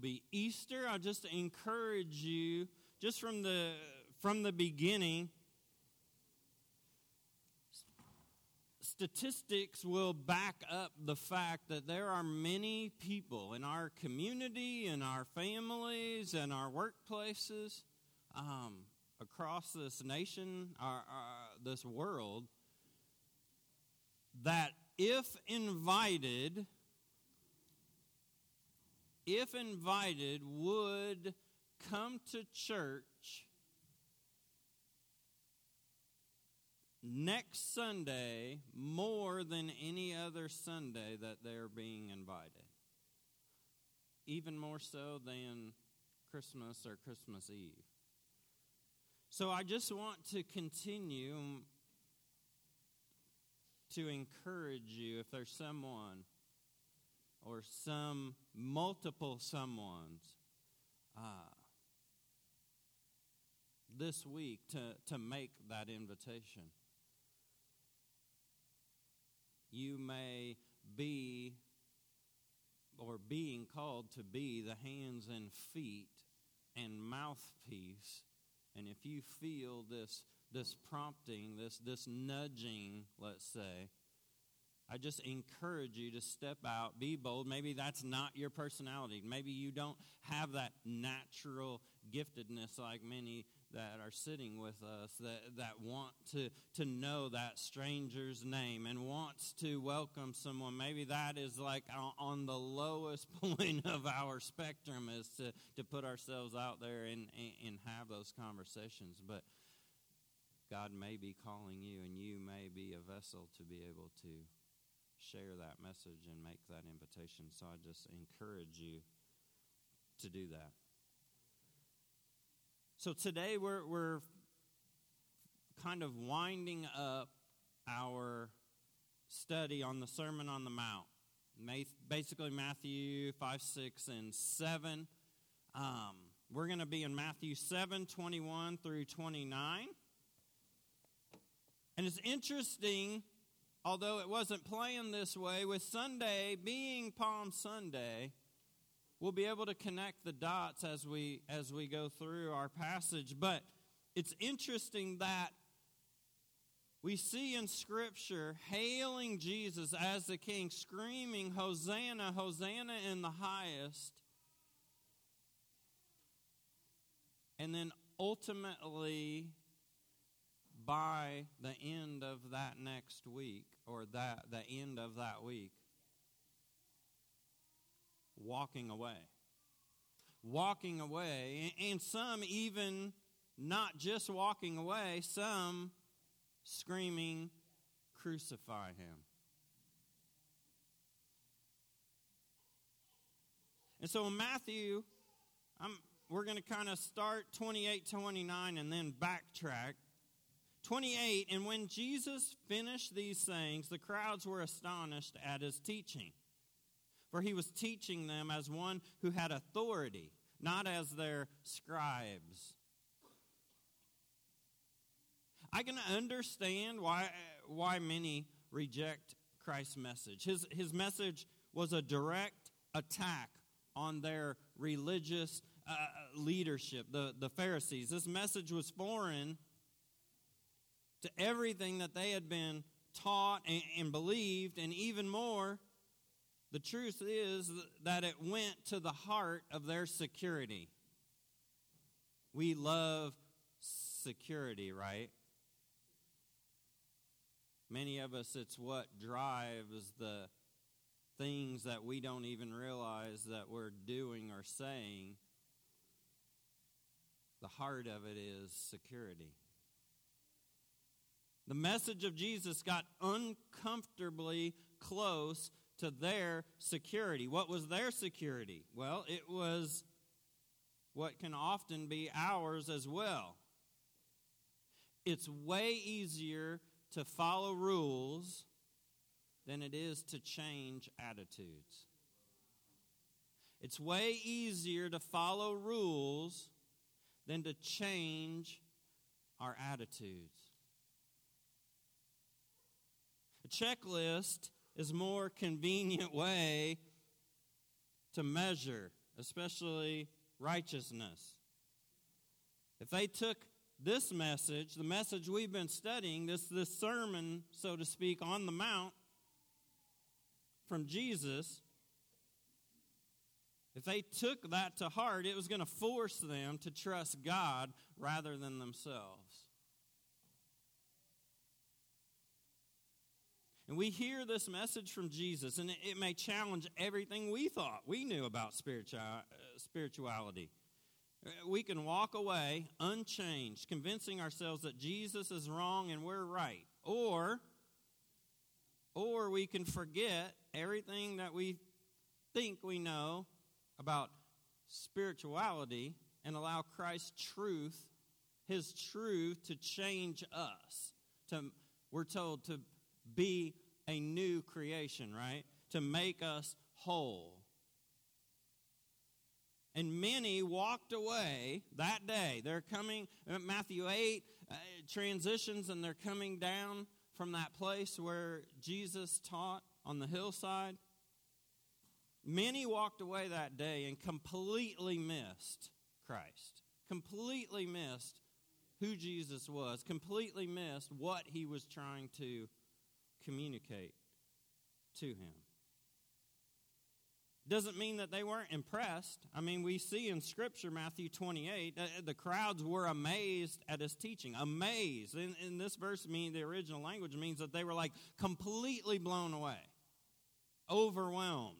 be Easter. I just encourage you, just from the from the beginning. Statistics will back up the fact that there are many people in our community, in our families, in our workplaces, um, across this nation, our, our, this world, that if invited, if invited, would come to church next Sunday more than any other Sunday that they're being invited. Even more so than Christmas or Christmas Eve. So I just want to continue to encourage you if there's someone or some multiple someones uh, this week to, to make that invitation. You may be or being called to be the hands and feet and mouthpiece. And if you feel this, this prompting, this, this nudging, let's say, I just encourage you to step out, be bold. Maybe that's not your personality. Maybe you don't have that natural giftedness like many that are sitting with us that, that want to, to know that stranger's name and wants to welcome someone. Maybe that is like on the lowest point of our spectrum is to, to put ourselves out there and, and, and have those conversations. But God may be calling you, and you may be a vessel to be able to share that message and make that invitation. So I just encourage you to do that. So today we're, we're kind of winding up our study on the Sermon on the Mount. Basically, Matthew 5, 6, and 7. Um, we're going to be in Matthew 7, 21 through 29. And it's interesting although it wasn't planned this way, with Sunday being Palm Sunday, we'll be able to connect the dots as we as we go through our passage. But it's interesting that we see in Scripture hailing Jesus as the King, screaming, Hosanna, Hosanna in the highest. And then ultimately by the end of that next week or that the end of that week walking away. Walking away and some even not just walking away some screaming crucify him. And so in matthew I'm, we're going to kind of start 28 29 and then backtrack 28 And when Jesus finished these sayings, the crowds were astonished at his teaching. For he was teaching them as one who had authority, not as their scribes. I can understand why, why many reject Christ's message. His, his message was a direct attack on their religious uh, leadership, the, the Pharisees. This message was foreign to everything that they had been taught and, and believed, and even more, the truth is that it went to the heart of their security. We love security, right? Many of us, it's what drives the things that we don't even realize that we're doing or saying. The heart of it is security. The message of Jesus got uncomfortably close to their security. What was their security? Well, it was what can often be ours as well. It's way easier to follow rules than it is to change attitudes. It's way easier to follow rules than to change our attitudes. A checklist is more convenient way to measure especially righteousness. If they took this message, the message we've been studying, this, this sermon, so to speak, on the Mount from Jesus, if they took that to heart, it was going to force them to trust God rather than themselves. And we hear this message from Jesus, and it, may challenge everything we thought we knew about uh, spirituality. We can walk away unchanged, convincing ourselves that Jesus is wrong and we're right. Or, or we can forget everything that we think we know about spirituality and allow Christ's truth, his truth, to change us. To, we're told to be a new creation, right? To make us whole. And many walked away that day. They're coming, uh, Matthew 8 uh, transitions, and they're coming down from that place where Jesus taught on the hillside. Many walked away that day and completely missed Christ, completely missed who Jesus was, completely missed what he was trying to communicate to him. Doesn't mean that they weren't impressed. I mean, we see in Scripture, Matthew 28, uh, the crowds were amazed at his teaching. Amazed. In, in this verse, mean the original language means that they were like completely blown away, overwhelmed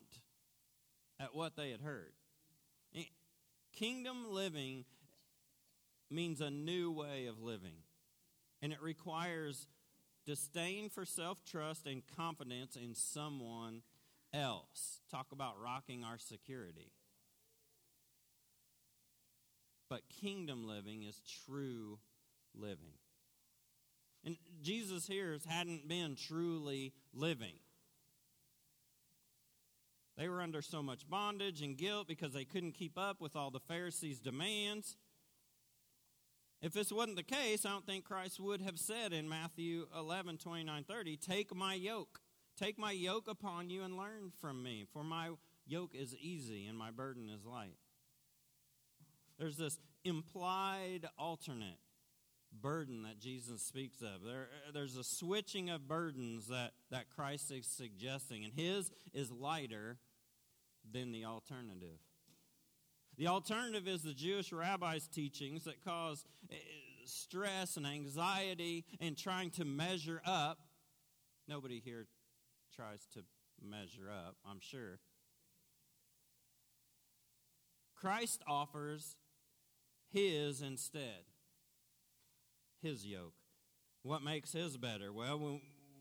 at what they had heard. Kingdom living means a new way of living, and it requires disdain for self trust and confidence in someone else. Talk about rocking our security. But kingdom living is true living. And Jesus' hearers hadn't been truly living. They were under so much bondage and guilt because they couldn't keep up with all the Pharisees' demands. If this wasn't the case, I don't think Christ would have said in Matthew 11, 29, 30, Take my yoke. Take my yoke upon you and learn from me, for my yoke is easy and my burden is light. There's this implied alternate burden that Jesus speaks of. There, there's a switching of burdens that, that Christ is suggesting, and his is lighter than the alternative. The alternative is the Jewish rabbis' teachings that cause eh, stress and anxiety and trying to measure up. Nobody here tries to measure up, I'm sure. Christ offers his instead, his yoke. What makes his better? Well, when,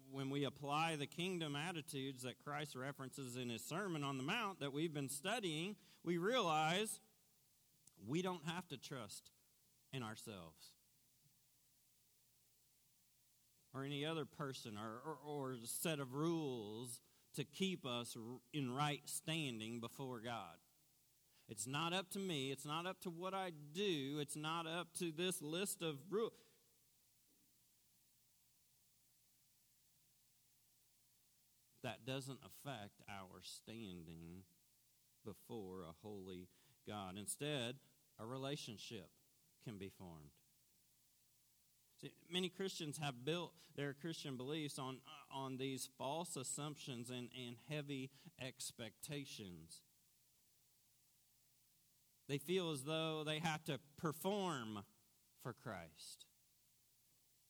when we apply the kingdom attitudes that Christ references in his Sermon on the Mount that we've been studying, we realize we don't have to trust in ourselves or any other person or, or, or set of rules to keep us in right standing before God. It's not up to me. It's not up to what I do. It's not up to this list of rules. That doesn't affect our standing before a holy God. Instead, a relationship can be formed. See, many Christians have built their Christian beliefs on, uh, on these false assumptions and, and heavy expectations. They feel as though they have to perform for Christ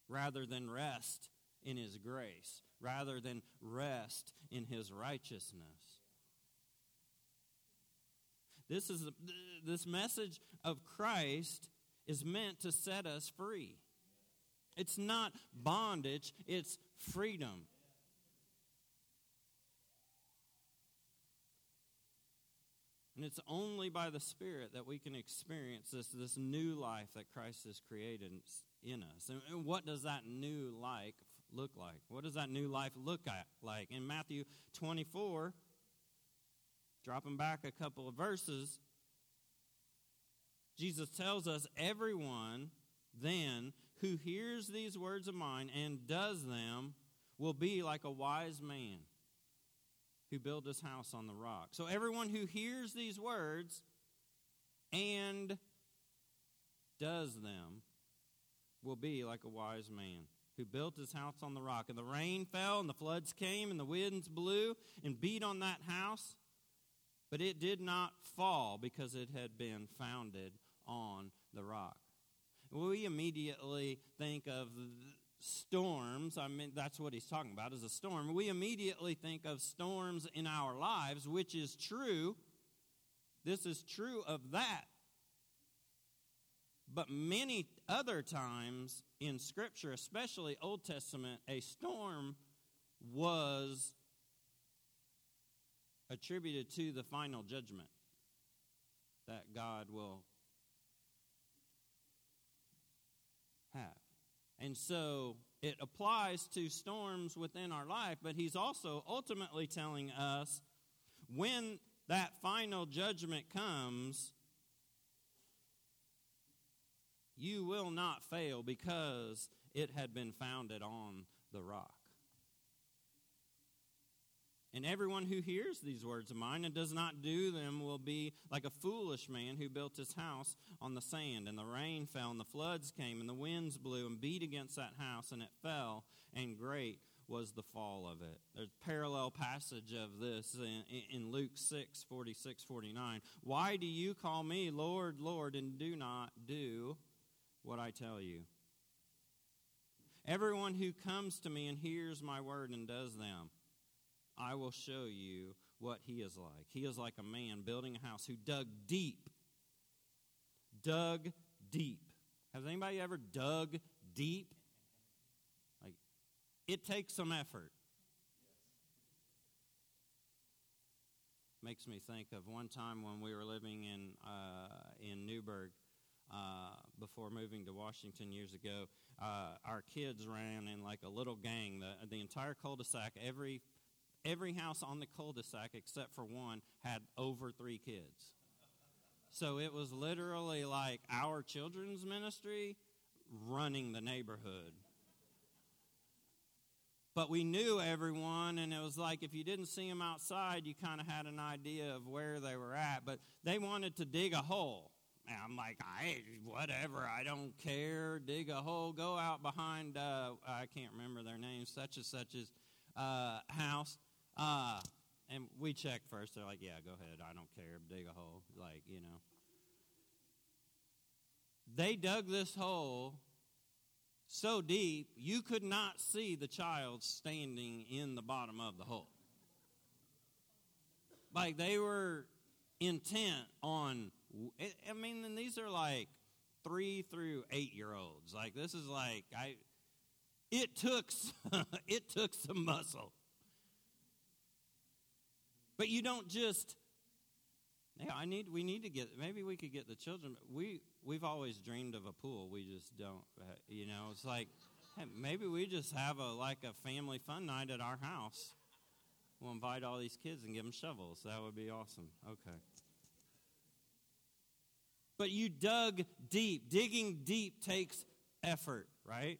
rather than rest in His grace, rather than rest in His righteousness. This is this message of Christ is meant to set us free. It's not bondage, it's freedom. And it's only by the Spirit that we can experience this, this new life that Christ has created in us. And what does that new life look like? What does that new life look like? In Matthew 24, Dropping back a couple of verses, Jesus tells us everyone then who hears these words of mine and does them will be like a wise man who built his house on the rock. So everyone who hears these words and does them will be like a wise man who built his house on the rock. And the rain fell, and the floods came, and the winds blew and beat on that house. But it did not fall because it had been founded on the rock. We immediately think of storms. I mean, that's what he's talking about is a storm. We immediately think of storms in our lives, which is true. This is true of that. But many other times in Scripture, especially Old Testament, a storm was attributed to the final judgment that God will have. And so it applies to storms within our life, but he's also ultimately telling us when that final judgment comes, you will not fail because it had been founded on the rock. And everyone who hears these words of mine and does not do them will be like a foolish man who built his house on the sand. And the rain fell, and the floods came, and the winds blew and beat against that house, and it fell, and great was the fall of it. There's a parallel passage of this in, in Luke 6 46 49. Why do you call me Lord, Lord, and do not do what I tell you? Everyone who comes to me and hears my word and does them, I will show you what he is like. He is like a man building a house who dug deep. Dug deep. Has anybody ever dug deep? Like, it takes some effort. Makes me think of one time when we were living in uh, in Newburgh uh, before moving to Washington years ago. Uh, our kids ran in like a little gang. The the entire cul-de-sac, every every house on the cul-de-sac except for one had over three kids. So it was literally like our children's ministry running the neighborhood. But we knew everyone, and it was like if you didn't see them outside, you kind of had an idea of where they were at. But they wanted to dig a hole. And I'm like, I whatever, I don't care. Dig a hole, go out behind. Uh, I can't remember their names, such and such's uh, house, uh, and we check first. They're like, yeah, go ahead. I don't care. Dig a hole. Like, you know. They dug this hole so deep you could not see the child standing in the bottom of the hole. Like they were intent on, I mean, and these are like three through eight year olds. Like this is like, I, it took, it took some muscle. But you don't just yeah, I need we need to get maybe we could get the children we we've always dreamed of a pool. We just don't uh, you know, it's like hey, maybe we just have a like a family fun night at our house. We'll invite all these kids and give them shovels. That would be awesome. Okay. But you dug deep. Digging deep takes effort, right?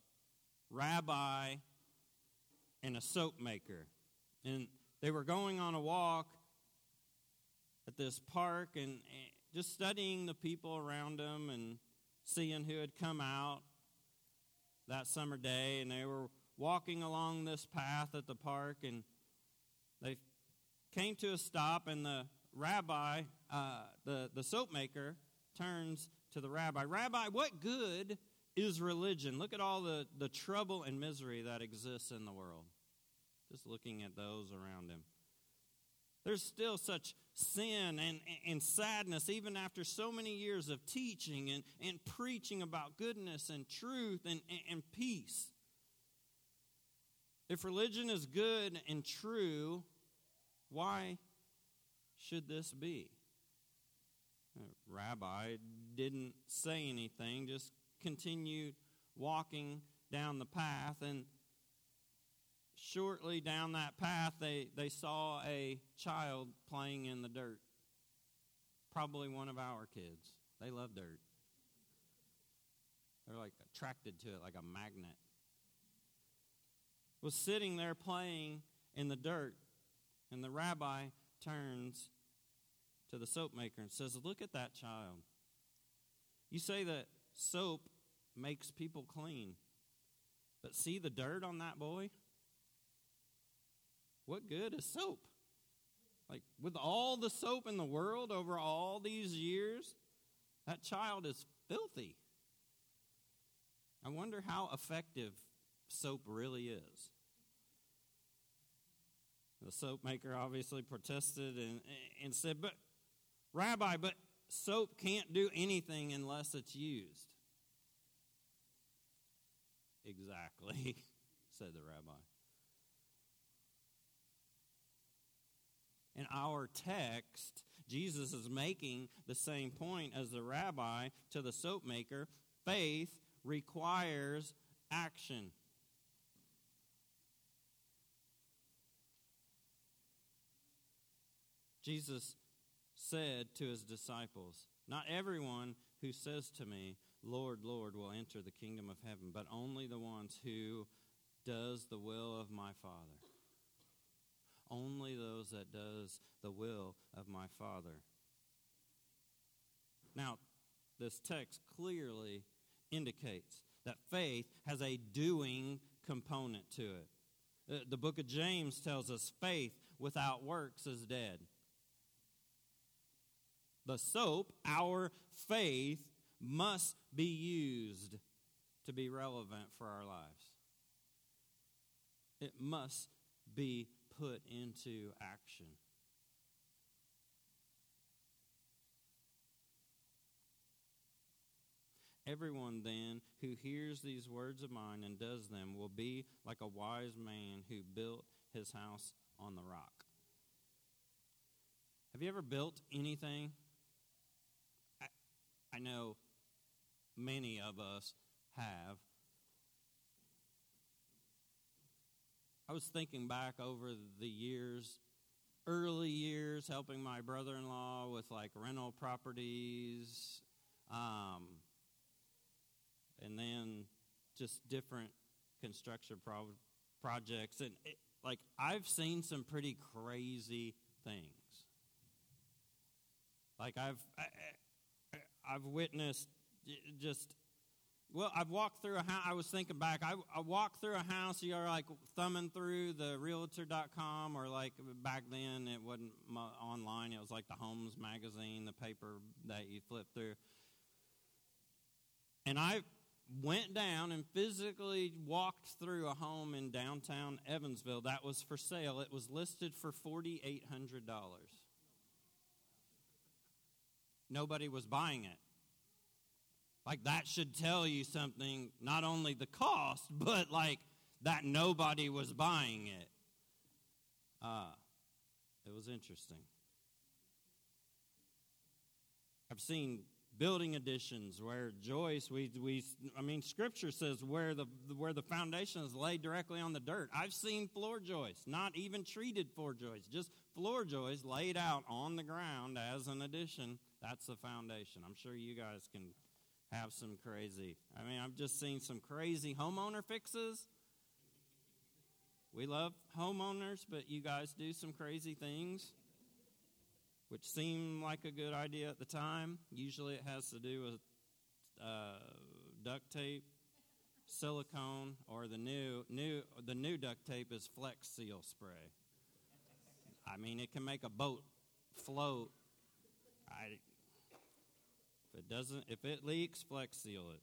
rabbi and a soap maker. And they were going on a walk at this park and, just studying the people around them and seeing who had come out that summer day. And they were walking along this path at the park and they came to a stop and the rabbi, uh, the, the soap maker, turns to the rabbi, Rabbi, what good is religion. Look at all the, the trouble and misery that exists in the world. Just looking at those around him. There's still such sin and, and sadness, even after so many years of teaching and, and preaching about goodness and truth and, and, and peace. If religion is good and true, why should this be? The rabbi didn't say anything, just continued walking down the path. And shortly down that path, they, they saw a child playing in the dirt. Probably one of our kids. They love dirt. They're like attracted to it like a magnet. Was sitting there playing in the dirt, and the rabbi turns to the soap maker and says, Look at that child. You say that soap makes people clean, but see the dirt on that boy? What good is soap? Like, with all the soap in the world over all these years, that child is filthy. I wonder how effective soap really is. The soap maker obviously protested and, and said, But, Rabbi, but soap can't do anything unless it's used. Exactly, said the rabbi. In our text, Jesus is making the same point as the rabbi to the soap maker. Faith requires action. Jesus said to his disciples, Not everyone who says to me, Lord, Lord, will enter the kingdom of heaven, but only the ones who does the will of my Father. Only those that does the will of my Father. Now, this text clearly indicates that faith has a doing component to it. Uh, the book of James tells us faith without works is dead the soap, our faith must be used to be relevant for our lives. It must be put into action. Everyone then who hears these words of mine and does them will be like a wise man who built his house on the rock. Have you ever built anything I know many of us have. I was thinking back over the years, early years, helping my brother in law with like rental properties, um, and then just different construction pro- projects. And it, like, I've seen some pretty crazy things. Like, I've. I, I've witnessed just well, I've walked through a house. I was thinking back. I, I walked through a house. You're like thumbing through the realtor.com, or like back then it wasn't online. It was like the Homes magazine, the paper that you flip through. And I went down and physically walked through a home in downtown Evansville that was for sale. It was listed for $4,800. Nobody was buying it. Like that should tell you something, not only the cost, but like that nobody was buying it. Uh, it was interesting. I've seen building additions where Joyce, we, we, I mean, Scripture says where the where the foundation is laid directly on the dirt. I've seen floor joists, not even treated floor joists, just floor joists laid out on the ground as an addition that's the foundation. I'm sure you guys can have some crazy. I mean, I've just seen some crazy homeowner fixes. We love homeowners, but you guys do some crazy things, which seem like a good idea at the time. Usually it has to do with uh, duct tape, silicone, or the new, new, the new duct tape is Flex Seal spray. I mean, it can make a boat float. I, if it doesn't, if it leaks, flex seal it.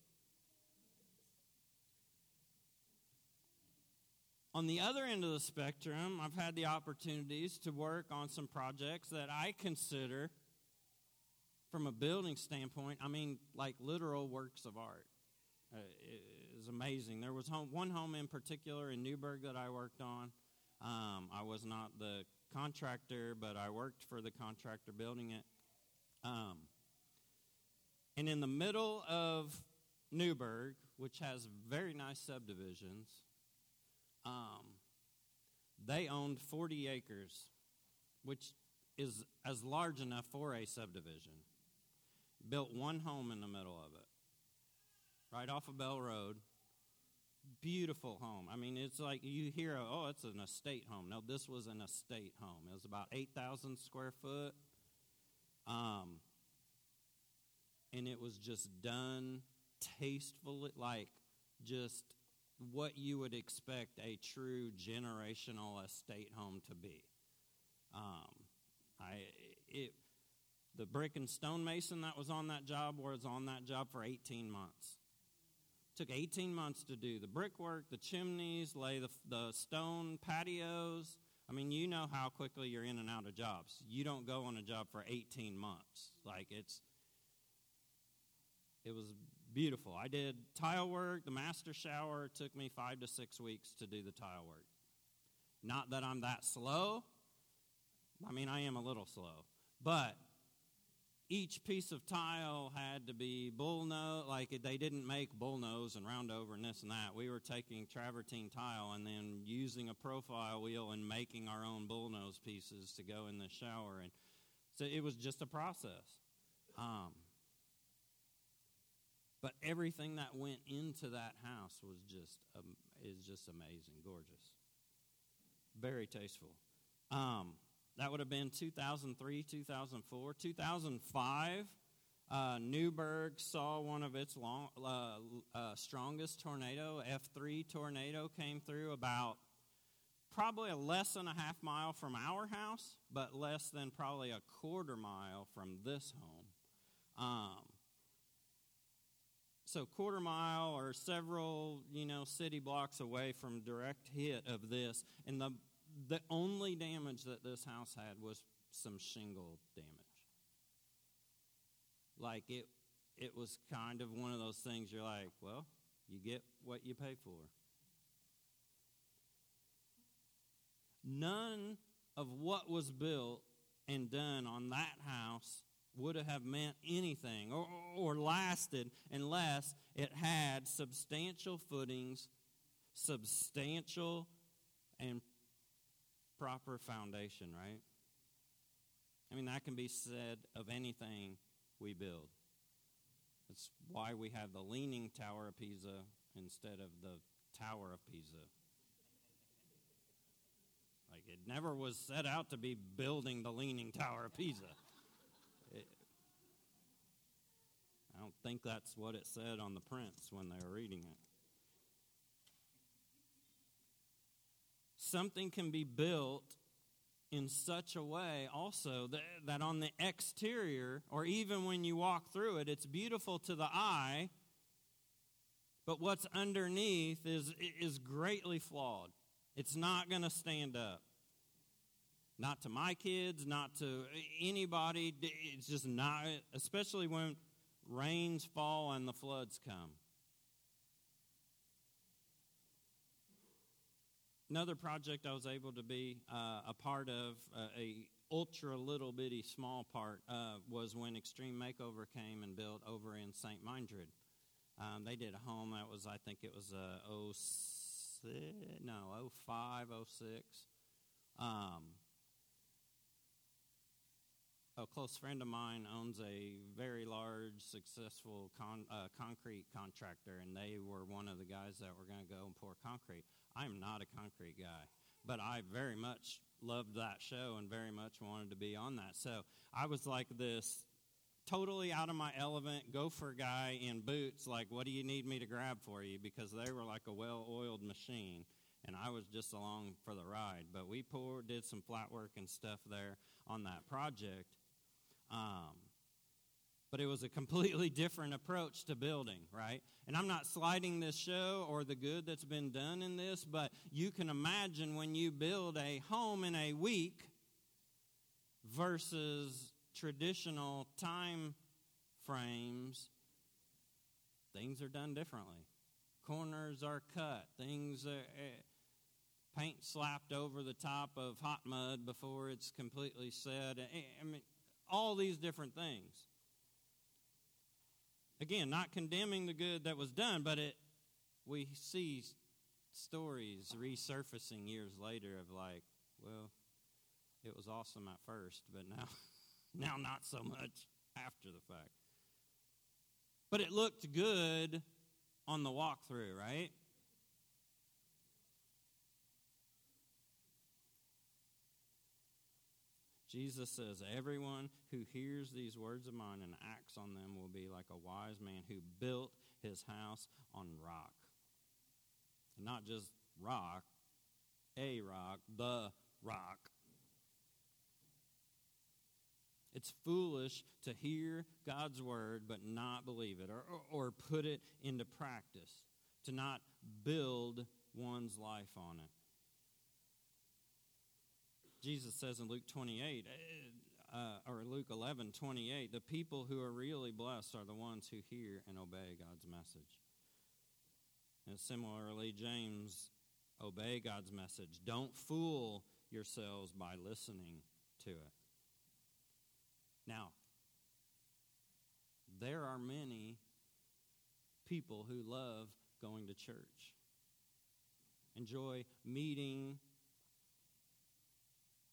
On the other end of the spectrum, I've had the opportunities to work on some projects that I consider, from a building standpoint, I mean, like literal works of art. Uh, it is amazing. There was home, one home in particular in Newburgh that I worked on. Um, I was not the contractor, but I worked for the contractor building it. Um, And in the middle of Newburgh, which has very nice subdivisions, um, they owned 40 acres, which is as large enough for a subdivision. Built one home in the middle of it, right off of Bell Road. Beautiful home. I mean, it's like you hear, oh, it's an estate home. No, this was an estate home. It was about 8,000 square foot. Um, and it was just done tastefully, like just what you would expect a true generational estate home to be. Um, I it the brick and stonemason that was on that job was on that job for 18 months. Took 18 months to do the brickwork, the chimneys, lay the, the stone patios. I mean, you know how quickly you're in and out of jobs. You don't go on a job for 18 months. Like it's it was beautiful. I did tile work, the master shower. Took me five to six weeks to do the tile work. Not that I'm that slow. I mean, I am a little slow. But each piece of tile had to be bull nose, like they didn't make bull nose and round over and this and that. We were taking travertine tile and then using a profile wheel and making our own bull nose pieces to go in the shower. And so it was just a process. Um, but everything that went into that house was just um, is just amazing, gorgeous, very tasteful. Um, that would have been 2003, 2004, 2005. Uh, Newburgh saw one of its long, uh, uh, strongest tornado, F3 tornado, came through about probably a less than a half mile from our house, but less than probably a quarter mile from this home. Um, so quarter mile or several you know city blocks away from direct hit of this and the the only damage that this house had was some shingle damage. Like it it was kind of one of those things you're like well you get what you pay for. None of what was built and done on that house would have meant anything or, or lasted unless it had substantial footings, substantial and proper foundation, right? I mean, that can be said of anything we build. That's why we have the Leaning Tower of Pisa instead of the Tower of Pisa. Like, it never was set out to be building the Leaning Tower of Pisa. I don't think that's what it said on the prints when they were reading it. Something can be built in such a way also that, that on the exterior, or even when you walk through it, it's beautiful to the eye, but what's underneath is, is greatly flawed. It's not going to stand up. Not to my kids, not to anybody. It's just not, especially when rains fall and the floods come. Another project I was able to be uh, a part of, uh, a ultra little bitty small part, uh, was when Extreme Makeover came and built over in St. Mildred. Um, they did a home that was, I think it was uh, 06, no, 05, 06. Um, a close friend of mine owns a very large, successful con, uh, concrete contractor, and they were one of the guys that were going to go and pour concrete. I'm not a concrete guy, but I very much loved that show and very much wanted to be on that. So I was like this totally out of my element gopher guy in boots, like, what do you need me to grab for you? Because they were like a well oiled machine and I was just along for the ride. But we poured, did some flat work and stuff there on that project. Um, but it was a completely different approach to building, right? And I'm not sliding this show or the good that's been done in this, but you can imagine when you build a home in a week versus traditional time frames, things are done differently. Corners are cut, things are. Uh, paint slapped over the top of hot mud before it's completely set. I mean, all these different things. Again, not condemning the good that was done, but it we see stories resurfacing years later of like, well, it was awesome at first, but now now not so much after the fact. But it looked good on the walkthrough, right? Jesus says, Everyone who hears these words of mine and acts on them will be like a wise man who built his house on rock. And not just rock, a rock, the rock. It's foolish to hear God's word but not believe it or, or, or put it into practice, to not build one's life on it. Jesus says in Luke 28, uh, uh, or Luke 11, 28, the people who are really blessed are the ones who hear and obey God's message. And similarly, James, obey God's message. Don't fool yourselves by listening to it. Now, there are many people who love going to church, enjoy meeting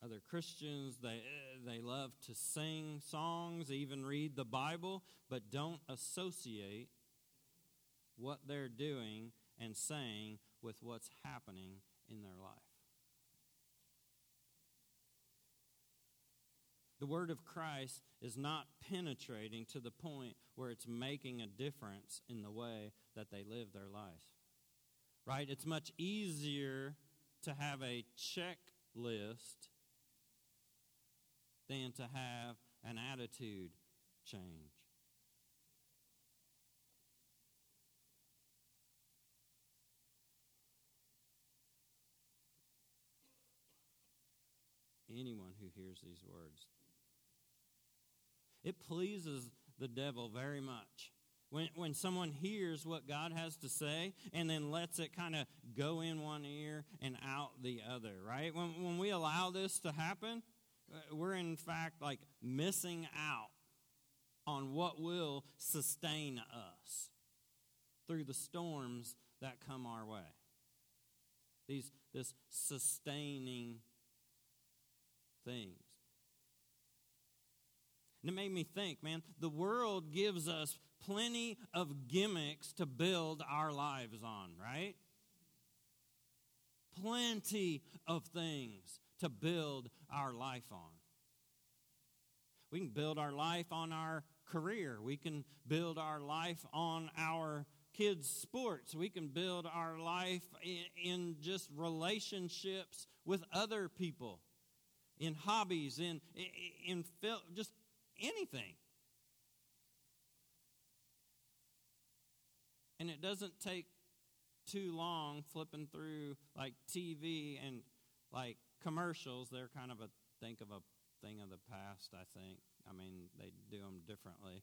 other Christians. They, they love to sing songs, even read the Bible, but don't associate what they're doing and saying with what's happening in their life. The word of Christ is not penetrating to the point where it's making a difference in the way that they live their life. Right? It's much easier to have a checklist than to have an attitude change. Anyone who hears these words. It pleases the devil very much. When, when someone hears what God has to say and then lets it kind of go in one ear and out the other, right? When, when we allow this to happen, Uh, we're in fact like missing out on what will sustain us through the storms that come our way. These this sustaining things. And it made me think, man, the world gives us plenty of gimmicks to build our lives on, right? Plenty of things to build our life on. We can build our life on our career. We can build our life on our kids' sports. We can build our life in, in just relationships with other people, in hobbies, in, in, in just anything. And it doesn't take too long flipping through like TV and like commercials, they're kind of a think of a thing of the past, I think. I mean, they do them differently.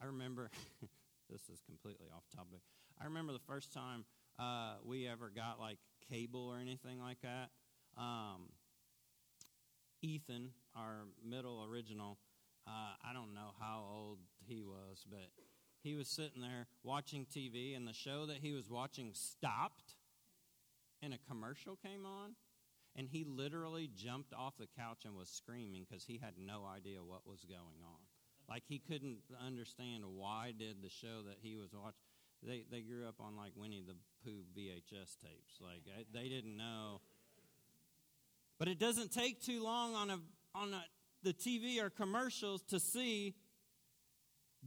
I remember, this is completely off topic. I remember the first time uh, we ever got like cable or anything like that. Um, Ethan, our middle original, uh, I don't know how old he was, but he was sitting there watching TV, and the show that he was watching stopped, and a commercial came on and he literally jumped off the couch and was screaming because he had no idea what was going on. Like he couldn't understand why did the show that he was watching. They they grew up on like Winnie the Pooh VHS tapes. Like they didn't know. But it doesn't take too long on a on a, the TV or commercials to see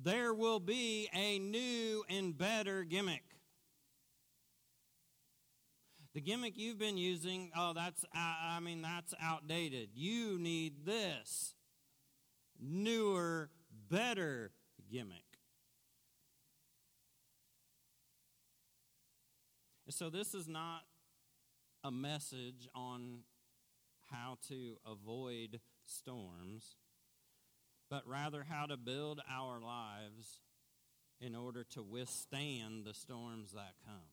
there will be a new and better gimmick. The gimmick you've been using, oh, that's, I I mean, that's outdated. You need this newer, better gimmick. So, this is not a message on how to avoid storms, but rather how to build our lives in order to withstand the storms that come.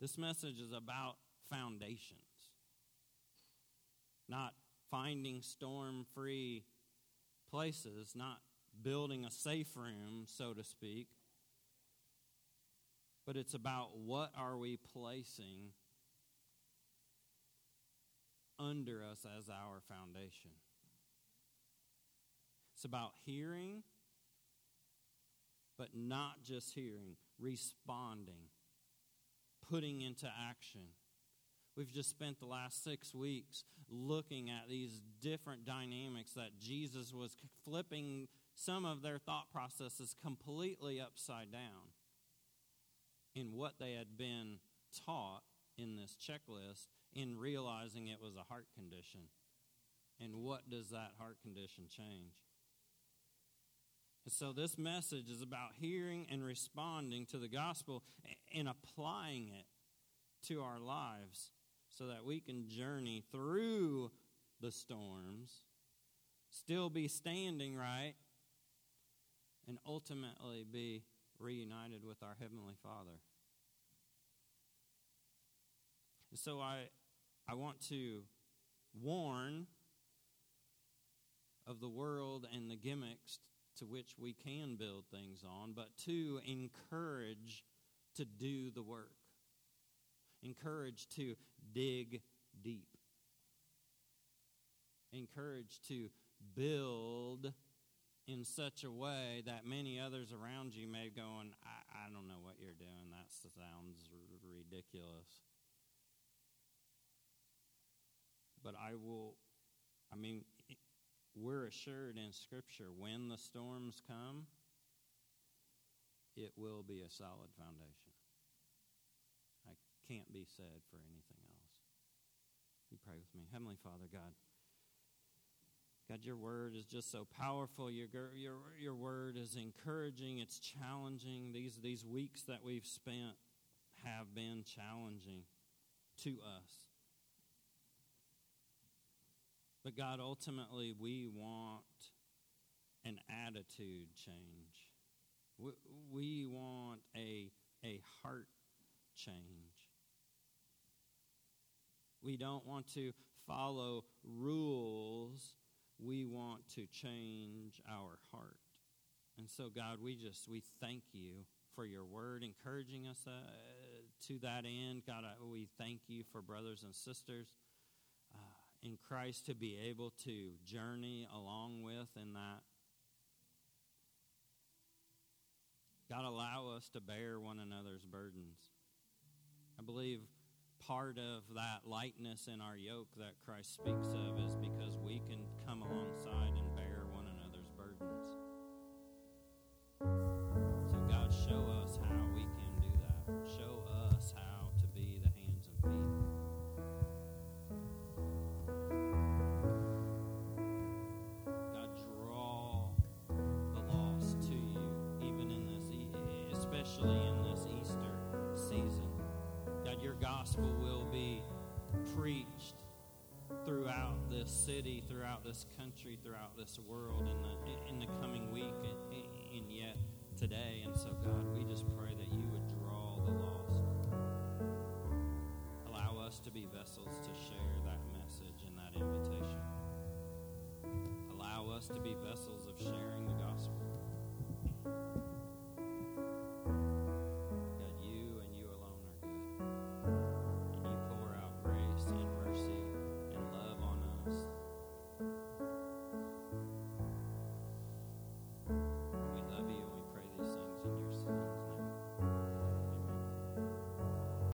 This message is about foundations, not finding storm free places, not building a safe room, so to speak, but it's about what are we placing under us as our foundation. It's about hearing, but not just hearing, responding, putting into action. We've just spent the last six weeks looking at these different dynamics that Jesus was flipping some of their thought processes completely upside down in what they had been taught in this checklist in realizing it was a heart condition. And what does that heart condition change? And so, this message is about hearing and responding to the gospel and applying it to our lives so that we can journey through the storms, still be standing right, and ultimately be reunited with our Heavenly Father. So I, I want to warn of the world and the gimmicks to which we can build things on, but to encourage to do the work. Encourage to dig deep. Encourage to build in such a way that many others around you may go, I, I don't know what you're doing. That sounds ridiculous. But I will, I mean, we're assured in Scripture when the storms come, it will be a solid foundation. I can't be said for anything else. You pray with me. Heavenly Father, God. God, your word is just so powerful. Your, your, your word is encouraging. It's challenging. These, these weeks that we've spent have been challenging to us. But God, ultimately, we want an attitude change. We, want a, a heart change. We don't want to follow rules we want to change our heart. And so, God, we just, we thank you for your word encouraging us uh, to that end. God, I, we thank you for brothers and sisters in Christ to be able to journey along with in that. God, allow us to bear one another's burdens. I believe part of that lightness in our yoke that Christ speaks of is because we can come alongside and bear one another's burdens. Gospel will be preached throughout this city, throughout this country, throughout this world in the, in the coming week and, and yet today. And so, God, we just pray that you would draw the lost. Allow us to be vessels to share that message and that invitation. Allow us to be vessels of sharing.